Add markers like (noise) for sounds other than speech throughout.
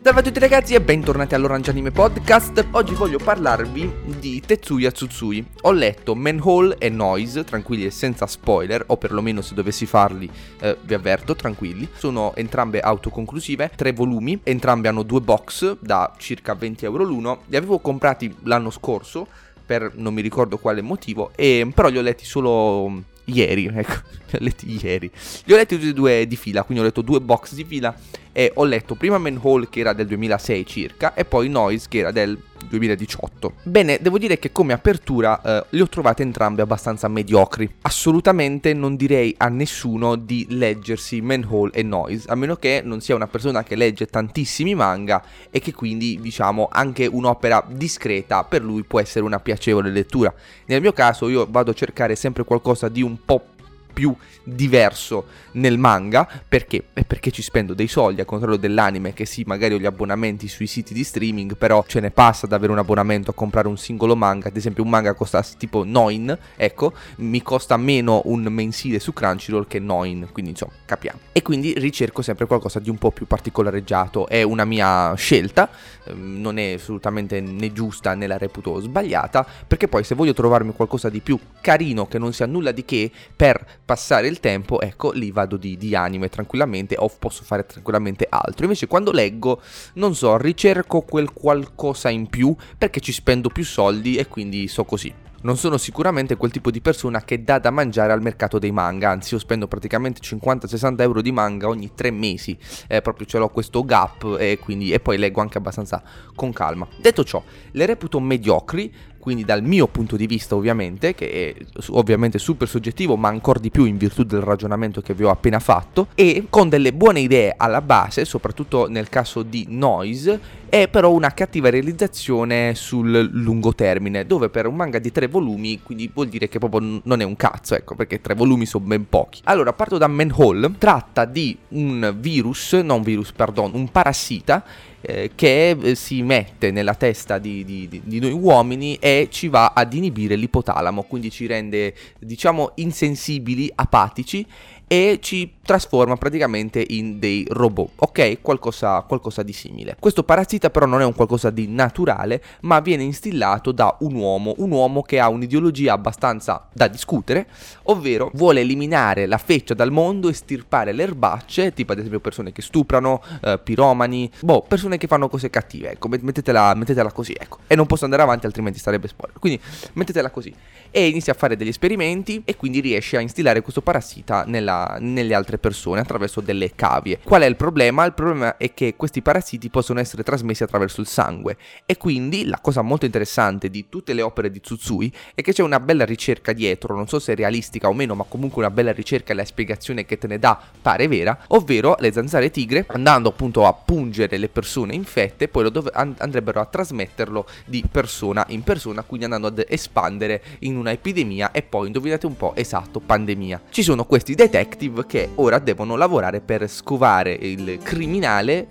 Salve a tutti ragazzi e bentornati all'Orange Anime Podcast. Oggi voglio parlarvi di Tetsuya Tsutsui. Ho letto Manhole e Noise, tranquilli e senza spoiler, o perlomeno se dovessi farli eh, vi avverto, tranquilli. Sono entrambe autoconclusive, tre volumi, entrambe hanno due box da circa 20 euro l'uno. Li avevo comprati l'anno scorso per non mi ricordo quale motivo, e, però li ho letti solo ieri, (laughs) ecco, li ho letti ieri. Li ho letti tutti e due di fila, quindi ho letto due box di fila e ho letto prima Manhole che era del 2006 circa e poi Noise che era del 2018. Bene, devo dire che come apertura eh, le ho trovate entrambe abbastanza mediocri. Assolutamente non direi a nessuno di leggersi Manhole e Noise, a meno che non sia una persona che legge tantissimi manga e che quindi, diciamo, anche un'opera discreta per lui può essere una piacevole lettura. Nel mio caso io vado a cercare sempre qualcosa di un po' più diverso nel manga perché? perché ci spendo dei soldi a controllo dell'anime che sì magari ho gli abbonamenti sui siti di streaming però ce ne passa ad avere un abbonamento a comprare un singolo manga. Ad esempio un manga costa tipo 9 ecco mi costa meno un mensile su Crunchyroll che 9 quindi insomma capiamo. E quindi ricerco sempre qualcosa di un po' più particolareggiato. È una mia scelta ehm, non è assolutamente né giusta né la reputo sbagliata perché poi se voglio trovarmi qualcosa di più carino che non sia nulla di che per passare il tempo, ecco, lì vado di, di anime tranquillamente o posso fare tranquillamente altro. Invece quando leggo, non so, ricerco quel qualcosa in più perché ci spendo più soldi e quindi so così. Non sono sicuramente quel tipo di persona che dà da mangiare al mercato dei manga, anzi io spendo praticamente 50-60 euro di manga ogni tre mesi, eh, proprio ce l'ho questo gap e, quindi, e poi leggo anche abbastanza con calma. Detto ciò, le reputo mediocri, quindi dal mio punto di vista ovviamente, che è ovviamente super soggettivo, ma ancora di più in virtù del ragionamento che vi ho appena fatto, e con delle buone idee alla base, soprattutto nel caso di Noise, è però una cattiva realizzazione sul lungo termine, dove per un manga di tre volumi, quindi vuol dire che proprio non è un cazzo, ecco, perché tre volumi sono ben pochi. Allora, parto da Manhole, tratta di un virus, non virus, perdono, un parassita eh, che eh, si mette nella testa di, di, di, noi uomini e ci va ad inibire l'ipotalamo, quindi ci rende diciamo insensibili, apatici e ci trasforma praticamente in dei robot, ok? Qualcosa, qualcosa, di simile. Questo parassita però non è un qualcosa di naturale, ma viene instillato da un uomo, un uomo che ha un'ideologia abbastanza da discutere, ovvero vuole eliminare la feccia dal mondo e stirpare le erbacce, tipo ad esempio persone che stuprano, eh, piromani, boh, persone che fanno cose cattive, ecco, mettetela, mettetela così, ecco. E non posso andare avanti altrimenti sarebbe spoiler. Quindi mettetela così. E inizia a fare degli esperimenti e quindi riesce a instillare questo parassita nella nelle altre persone attraverso delle cavie. Qual è il problema? Il problema è che questi parassiti possono essere trasmessi attraverso il sangue e quindi la cosa molto interessante di tutte le opere di Tsutsui è che c'è una bella ricerca dietro, non so se è realistica o meno, ma comunque una bella ricerca e la spiegazione che te ne dà pare vera, ovvero le zanzare tigre andando appunto a pungere le persone infette poi dove- andrebbero a trasmetterlo di persona in persona, quindi andando ad espandere in una epidemia e poi indovinate un po' esatto, pandemia. Ci sono questi detective che ora devono lavorare per scovare il criminale,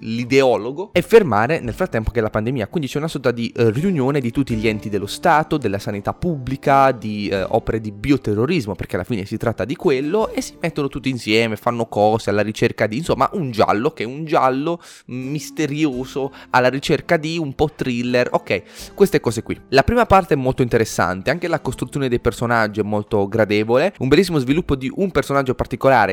l'ideologo e fermare nel frattempo che la pandemia. Quindi c'è una sorta di eh, riunione di tutti gli enti dello Stato, della sanità pubblica, di eh, opere di bioterrorismo, perché alla fine si tratta di quello, e si mettono tutti insieme, fanno cose alla ricerca di, insomma, un giallo che è un giallo misterioso alla ricerca di un po' thriller. Ok, queste cose qui. La prima parte è molto interessante, anche la costruzione dei personaggi è molto gradevole, un bellissimo sviluppo di un personaggio personaggio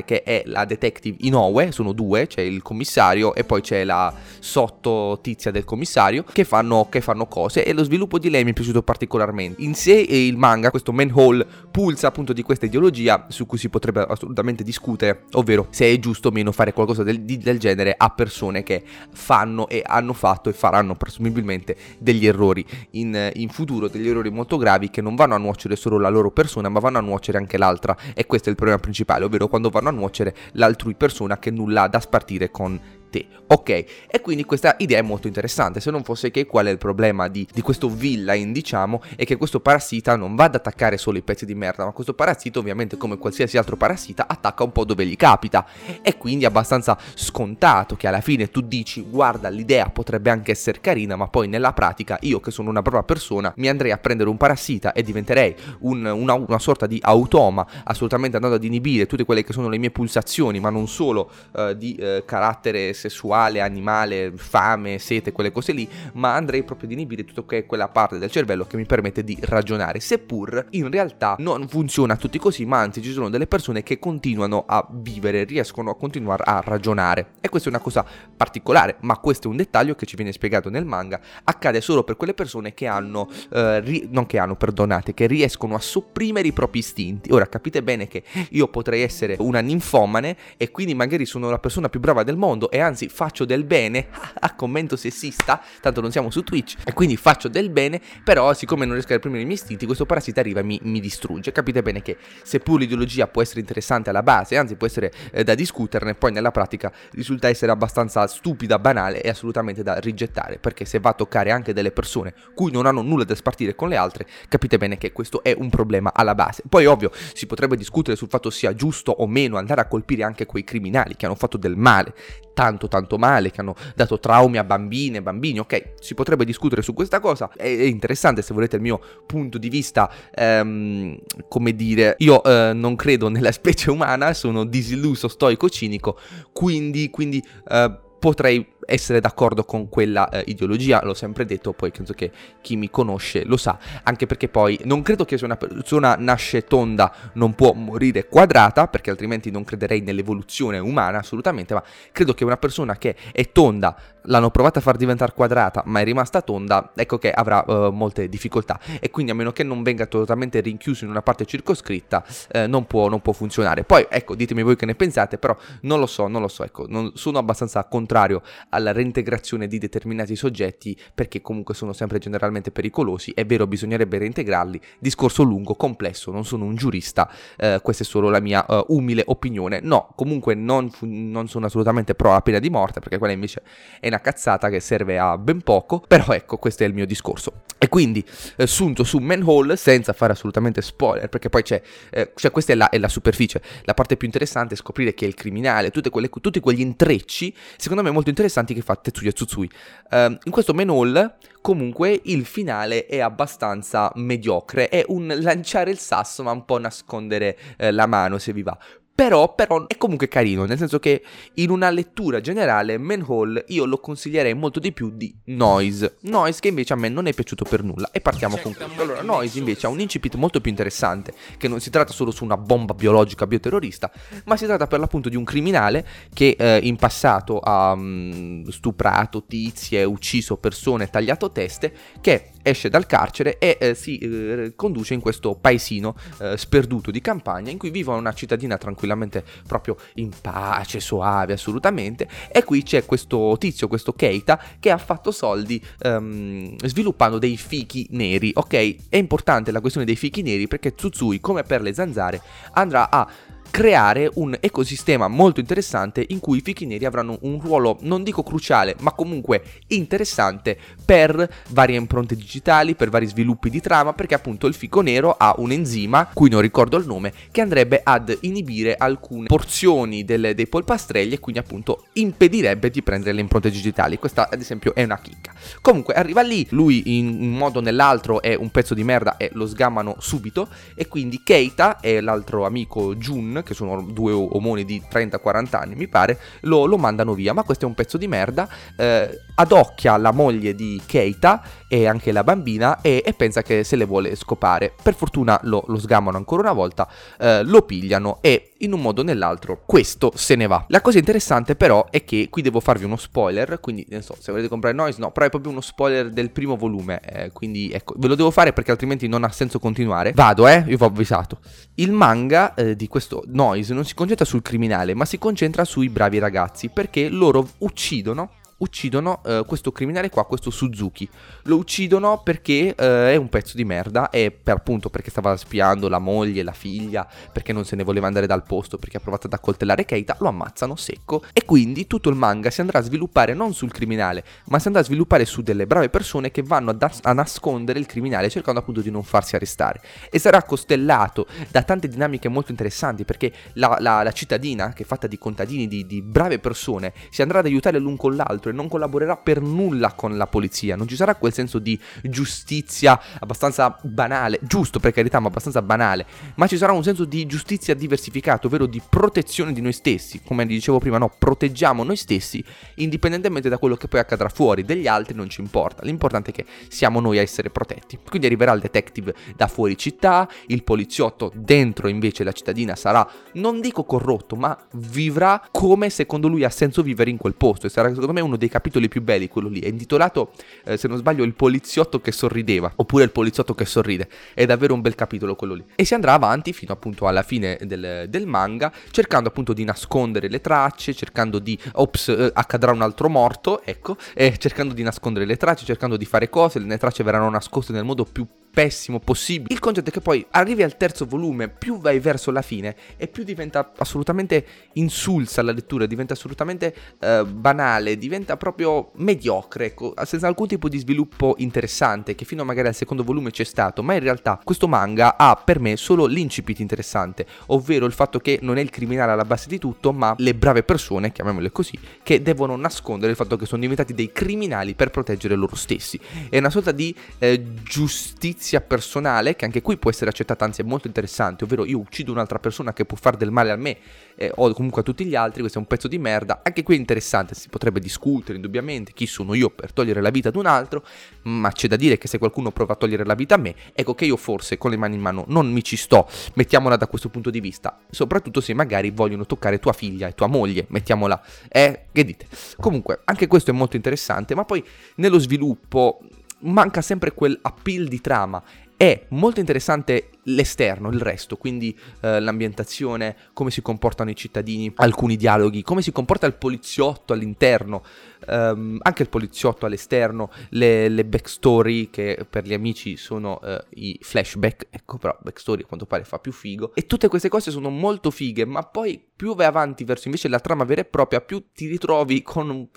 particolare che è la detective Inoue, sono due, c'è il commissario e poi c'è la sottotizia del commissario che fanno, che fanno cose e lo sviluppo di lei mi è piaciuto particolarmente. In sé il manga, questo Manhole, pulsa appunto di questa ideologia su cui si potrebbe assolutamente discutere, ovvero se è giusto o meno fare qualcosa del, del genere a persone che fanno e hanno fatto e faranno presumibilmente degli errori in, in futuro, degli errori molto gravi che non vanno a nuocere solo la loro persona ma vanno a nuocere anche l'altra e questo è il problema principale ovvero quando vanno a nuocere l'altrui persona che nulla ha da spartire con te. Ok, e quindi questa idea è molto interessante. Se non fosse che qual è il problema di, di, questo villain, diciamo, è che questo parassita non va ad attaccare solo i pezzi di merda, ma questo parassita, ovviamente, come qualsiasi altro parassita, attacca un po' dove gli capita. E quindi è abbastanza scontato che alla fine tu dici, guarda, l'idea potrebbe anche essere carina, ma poi nella pratica io, che sono una brava persona, mi andrei a prendere un parassita e diventerei un, una, una, sorta di automa, assolutamente andando ad inibire tutte quelle che sono le mie pulsazioni, ma non solo uh, di uh, carattere sessuale, animale, fame, sete, quelle cose lì, ma andrei proprio ad inibire tutto che è quella parte del cervello che mi permette di ragionare, seppur in realtà non funziona tutti così, ma anzi ci sono delle persone che continuano a vivere, riescono a continuare a ragionare. E questa è una cosa particolare, ma questo è un dettaglio che ci viene spiegato nel manga, accade solo per quelle persone che hanno, eh, ri- non che hanno, perdonate, che riescono a sopprimere i propri istinti. Ora capite bene che io potrei essere una ninfomane e quindi magari sono la persona più brava del mondo e anzi faccio del bene, (laughs) a commento sessista, tanto non siamo su Twitch, e quindi faccio del bene, però siccome non riesco a reprimere i miei istinti, questo parassita arriva e mi, mi distrugge. Capite bene che seppur l'ideologia può essere interessante alla base, anzi può essere eh, da discuterne, poi nella pratica risulta essere abbastanza stupida, banale e assolutamente da rigettare, perché se va a toccare anche delle persone cui non hanno nulla da spartire con le altre, capite bene che questo è un problema alla base. Poi ovvio si potrebbe discutere sul fatto sia giusto o meno andare a colpire anche quei criminali che hanno fatto del male, tanto tanto male, che hanno dato traumi a bambine e bambini, ok, si potrebbe discutere su questa cosa, è, interessante se volete il mio punto di vista, ehm, come dire, io eh, non credo nella specie umana, sono disilluso, stoico, cinico, quindi, quindi eh, potrei essere d'accordo con quella eh, ideologia, l'ho sempre detto, poi penso che chi mi conosce lo sa, anche perché poi non credo che se una persona nasce tonda non può morire quadrata, perché altrimenti non crederei nell'evoluzione umana assolutamente, ma credo che una persona che è tonda, l'hanno provata a far diventare quadrata, ma è rimasta tonda, ecco che avrà uh, molte difficoltà e quindi a meno che non venga totalmente rinchiuso in una parte circoscritta, eh, non, può, non, può, funzionare. Poi ecco, ditemi voi che ne pensate, però non lo so, non lo so, ecco, non, sono abbastanza contrario alla reintegrazione di determinati soggetti perché comunque sono sempre generalmente pericolosi. È vero, bisognerebbe reintegrarli. Discorso lungo, complesso, non sono un giurista, eh, questa è solo la mia uh, umile opinione. No, comunque non, fu- non, sono assolutamente pro la pena di morte perché quella invece è una cazzata che serve a ben poco, però ecco, questo è il mio discorso. E quindi, eh, sunto su Manhole, senza fare assolutamente spoiler, perché poi c'è, eh, cioè questa è la, è la, superficie, la parte più interessante è scoprire che è il criminale, quelle, tutti quegli intrecci, secondo me molto interessanti che fa Tetsuya Tsutsui. Uh, in questo Manhole, comunque, il finale è abbastanza mediocre, è un lanciare il sasso ma un po' nascondere eh, la mano se vi va. Però, però, è comunque carino, nel senso che in una lettura generale Manhole io lo consiglierei molto di più di Noise. Noise che invece a me non è piaciuto per nulla. E partiamo con questo. Allora, Noise invece ha un incipit molto più interessante, che non si tratta solo su una bomba biologica bioterrorista, ma si tratta per l'appunto di un criminale che eh, in passato ha um, stuprato tizie, ucciso persone, tagliato teste, che esce dal carcere e eh, si eh, conduce in questo paesino eh, sperduto di campagna in cui vive una cittadina tranquillamente proprio in pace, soave assolutamente e qui c'è questo tizio, questo Keita che ha fatto soldi ehm, sviluppando dei fichi neri, ok? È importante la questione dei fichi neri perché Tsutsui come per le zanzare andrà a creare un ecosistema molto interessante in cui i fichi neri avranno un ruolo, non dico cruciale, ma comunque interessante per varie impronte digitali, per vari sviluppi di trama, perché appunto il fico nero ha un enzima, cui non ricordo il nome, che andrebbe ad inibire alcune porzioni delle, dei polpastrelli e quindi appunto impedirebbe di prendere le impronte digitali. Questa ad esempio è una chicca. Comunque arriva lì, lui in un modo o nell'altro è un pezzo di merda e lo sgamano subito e quindi Keita e l'altro amico Jun che sono due omoni di 30-40 anni, mi pare, lo, lo, mandano via. Ma questo è un pezzo di merda. Eh, adocchia la moglie di Keita e anche la bambina e, e, pensa che se le vuole scopare. Per fortuna lo, lo sgamano ancora una volta, eh, lo pigliano e in un modo o nell'altro questo se ne va. La cosa interessante però è che qui devo farvi uno spoiler, quindi non so se volete comprare Noise, no, però è proprio uno spoiler del primo volume, eh, quindi ecco, ve lo devo fare perché altrimenti non ha senso continuare. Vado, eh, io vi ho avvisato. Il manga eh, di questo Noise non si concentra sul criminale, ma si concentra sui bravi ragazzi perché loro uccidono uccidono uh, questo criminale qua, questo Suzuki. Lo uccidono perché uh, è un pezzo di merda e per appunto perché stava spiando la moglie, la figlia, perché non se ne voleva andare dal posto, perché ha provato ad accoltellare Keita, lo ammazzano secco e quindi tutto il manga si andrà a sviluppare non sul criminale, ma si andrà a sviluppare su delle brave persone che vanno a, da- a nascondere il criminale cercando appunto di non farsi arrestare. E sarà costellato da tante dinamiche molto interessanti perché la, la, la cittadina, che è fatta di contadini, di, di brave persone, si andrà ad aiutare l'un con l'altro l'autore non collaborerà per nulla con la polizia, non ci sarà quel senso di giustizia abbastanza banale, giusto per carità, ma abbastanza banale, ma ci sarà un senso di giustizia diversificato, ovvero di protezione di noi stessi, come dicevo prima, no, proteggiamo noi stessi indipendentemente da quello che poi accadrà fuori, degli altri non ci importa, l'importante è che siamo noi a essere protetti. Quindi arriverà il detective da fuori città, il poliziotto dentro invece la cittadina sarà, non dico corrotto, ma vivrà come secondo lui ha senso vivere in quel posto e sarà secondo me uno dei capitoli più belli quello lì, è intitolato eh, se non sbaglio il poliziotto che sorrideva, oppure il poliziotto che sorride, è davvero un bel capitolo quello lì. E si andrà avanti fino appunto alla fine del, del manga, cercando appunto di nascondere le tracce, cercando di, ops, eh, accadrà un altro morto, ecco, e cercando di nascondere le tracce, cercando di fare cose, le tracce verranno nascoste nel modo più pessimo possibile. Il concetto è che poi arrivi al terzo volume, più vai verso la fine e più diventa assolutamente insulsa la lettura, diventa assolutamente eh, banale, diventa proprio mediocre, ecco, senza alcun tipo di sviluppo interessante che fino magari al secondo volume c'è stato, ma in realtà questo manga ha per me solo l'incipit interessante, ovvero il fatto che non è il criminale alla base di tutto, ma le brave persone, chiamiamole così, che devono nascondere il fatto che sono diventati dei criminali per proteggere loro stessi. È una sorta di eh, giustizia giustizia personale, che anche qui può essere accettata, anzi è molto interessante, ovvero io uccido un'altra persona che può fare del male a me eh, o comunque a tutti gli altri, questo è un pezzo di merda, anche qui è interessante, si potrebbe discutere indubbiamente chi sono io per togliere la vita ad un altro, ma c'è da dire che se qualcuno prova a togliere la vita a me, ecco che io forse con le mani in mano non mi ci sto, mettiamola da questo punto di vista, soprattutto se magari vogliono toccare tua figlia e tua moglie, mettiamola, eh, che dite? Comunque, anche questo è molto interessante, ma poi nello sviluppo manca sempre quel appeal di trama. È molto interessante l'esterno, il resto, quindi eh, l'ambientazione, come si comportano i cittadini, alcuni dialoghi, come si comporta il poliziotto all'interno, ehm, anche il poliziotto all'esterno, le, le, backstory che per gli amici sono eh, i flashback, ecco però backstory a quanto pare fa più figo, e tutte queste cose sono molto fighe, ma poi più vai avanti verso invece la trama vera e propria, più ti ritrovi con un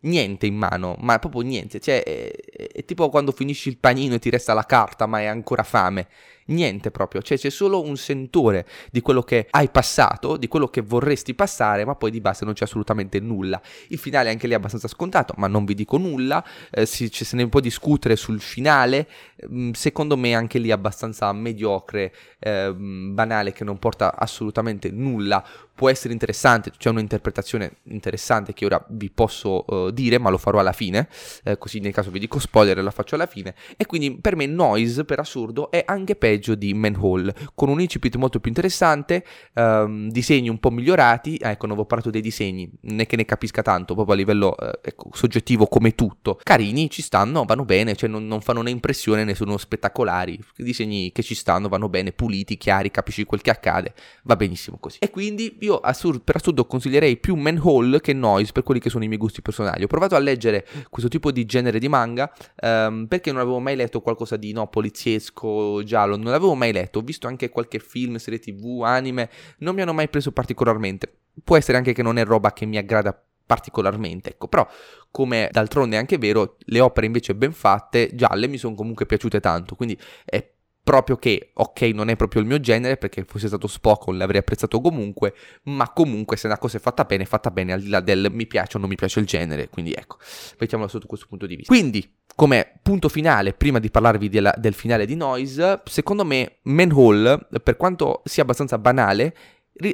niente in mano, ma proprio niente. Cioè, è, è, tipo quando finisci il panino e ti resta la carta, ma hai ancora fame niente proprio, cioè c'è solo un sentore di quello che hai passato, di quello che vorresti passare, ma poi di base non c'è assolutamente nulla. Il finale è anche lì abbastanza scontato, ma non vi dico nulla, eh, si, se ne può discutere sul finale, mm, secondo me anche lì abbastanza mediocre, eh, banale, che non porta assolutamente nulla. Può essere interessante, c'è un'interpretazione interessante che ora vi posso uh, dire, ma lo farò alla fine, eh, così nel caso vi dico spoiler la faccio alla fine. E quindi per me Noise, per assurdo, è anche peggio peggio di Manhole, con un incipit molto più interessante, um, disegni un po' migliorati, ah, ecco non avevo parlato dei disegni, è che ne capisca tanto, proprio a livello eh, ecco, soggettivo come tutto, carini, ci stanno, vanno bene, cioè non, non fanno né impressione né sono spettacolari, i disegni che ci stanno vanno bene, puliti, chiari, capisci quel che accade, va benissimo così. E quindi io assur- per assurdo consiglierei più Manhole che Noise per quelli che sono i miei gusti personali. Ho provato a leggere questo tipo di genere di manga um, perché non avevo mai letto qualcosa di no, poliziesco, giallo, non l'avevo mai letto, ho visto anche qualche film, serie tv, anime, non mi hanno mai preso particolarmente. Può essere anche che non è roba che mi aggrada particolarmente, ecco, però come d'altronde è anche vero, le opere invece ben fatte, gialle, mi sono comunque piaciute tanto, quindi è proprio che, ok, non è proprio il mio genere, perché fosse stato Spock l'avrei apprezzato comunque, ma comunque se una cosa è fatta bene, è fatta bene al di là del mi piace o non mi piace il genere, quindi ecco, mettiamola sotto questo punto di vista. Quindi, come punto finale, prima di parlarvi della, del finale di Noise, secondo me Manhole, per quanto sia abbastanza banale,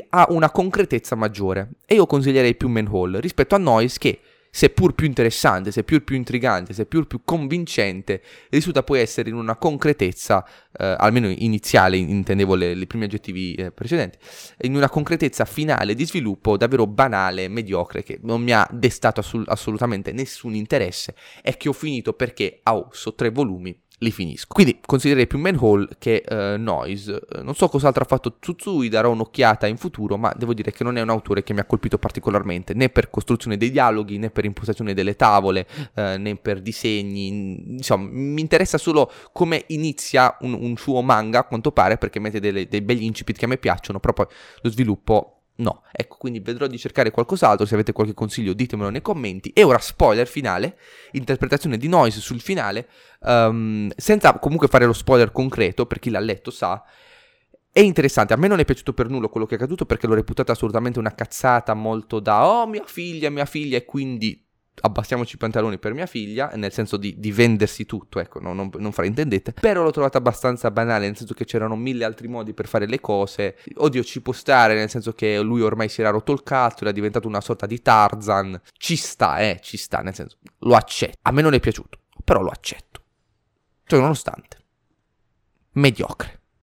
ha una concretezza maggiore e io consiglierei più Manhole rispetto a Noise che seppur più interessante, seppur più intrigante, seppur più convincente, risulta poi essere in una concretezza, eh, almeno iniziale, intendevo i primi aggettivi eh, precedenti, in una concretezza finale di sviluppo davvero banale, mediocre, che non mi ha destato assolutamente nessun interesse. E che ho finito perché ho so tre volumi li finisco. Quindi considererei più Manhole che uh, Noise. Uh, non so cos'altro ha fatto Tsutsui, darò un'occhiata in futuro, ma devo dire che non è un autore che mi ha colpito particolarmente, né per costruzione dei dialoghi, né per impostazione delle tavole, uh, né per disegni. Insomma, mi interessa solo come inizia un, un suo manga, a quanto pare, perché mette delle, dei begli incipit che a me piacciono, però poi lo sviluppo No, ecco, quindi vedrò di cercare qualcos'altro, se avete qualche consiglio ditemelo nei commenti. E ora spoiler finale, interpretazione di Noise sul finale, um, senza comunque fare lo spoiler concreto, per chi l'ha letto sa, è interessante, a me non è piaciuto per nulla quello che è accaduto perché l'ho reputata assolutamente una cazzata molto da oh mia figlia, mia figlia e quindi abbassiamoci i pantaloni per mia figlia, nel senso di, di vendersi tutto, ecco, no, non, non fraintendete, però l'ho trovata abbastanza banale, nel senso che c'erano mille altri modi per fare le cose, oddio ci può stare, nel senso che lui ormai si era rotto il cazzo, era diventato una sorta di Tarzan, ci sta, eh, ci sta, nel senso, lo accetto, a me non è piaciuto, però lo accetto, cioè nonostante, mediocre.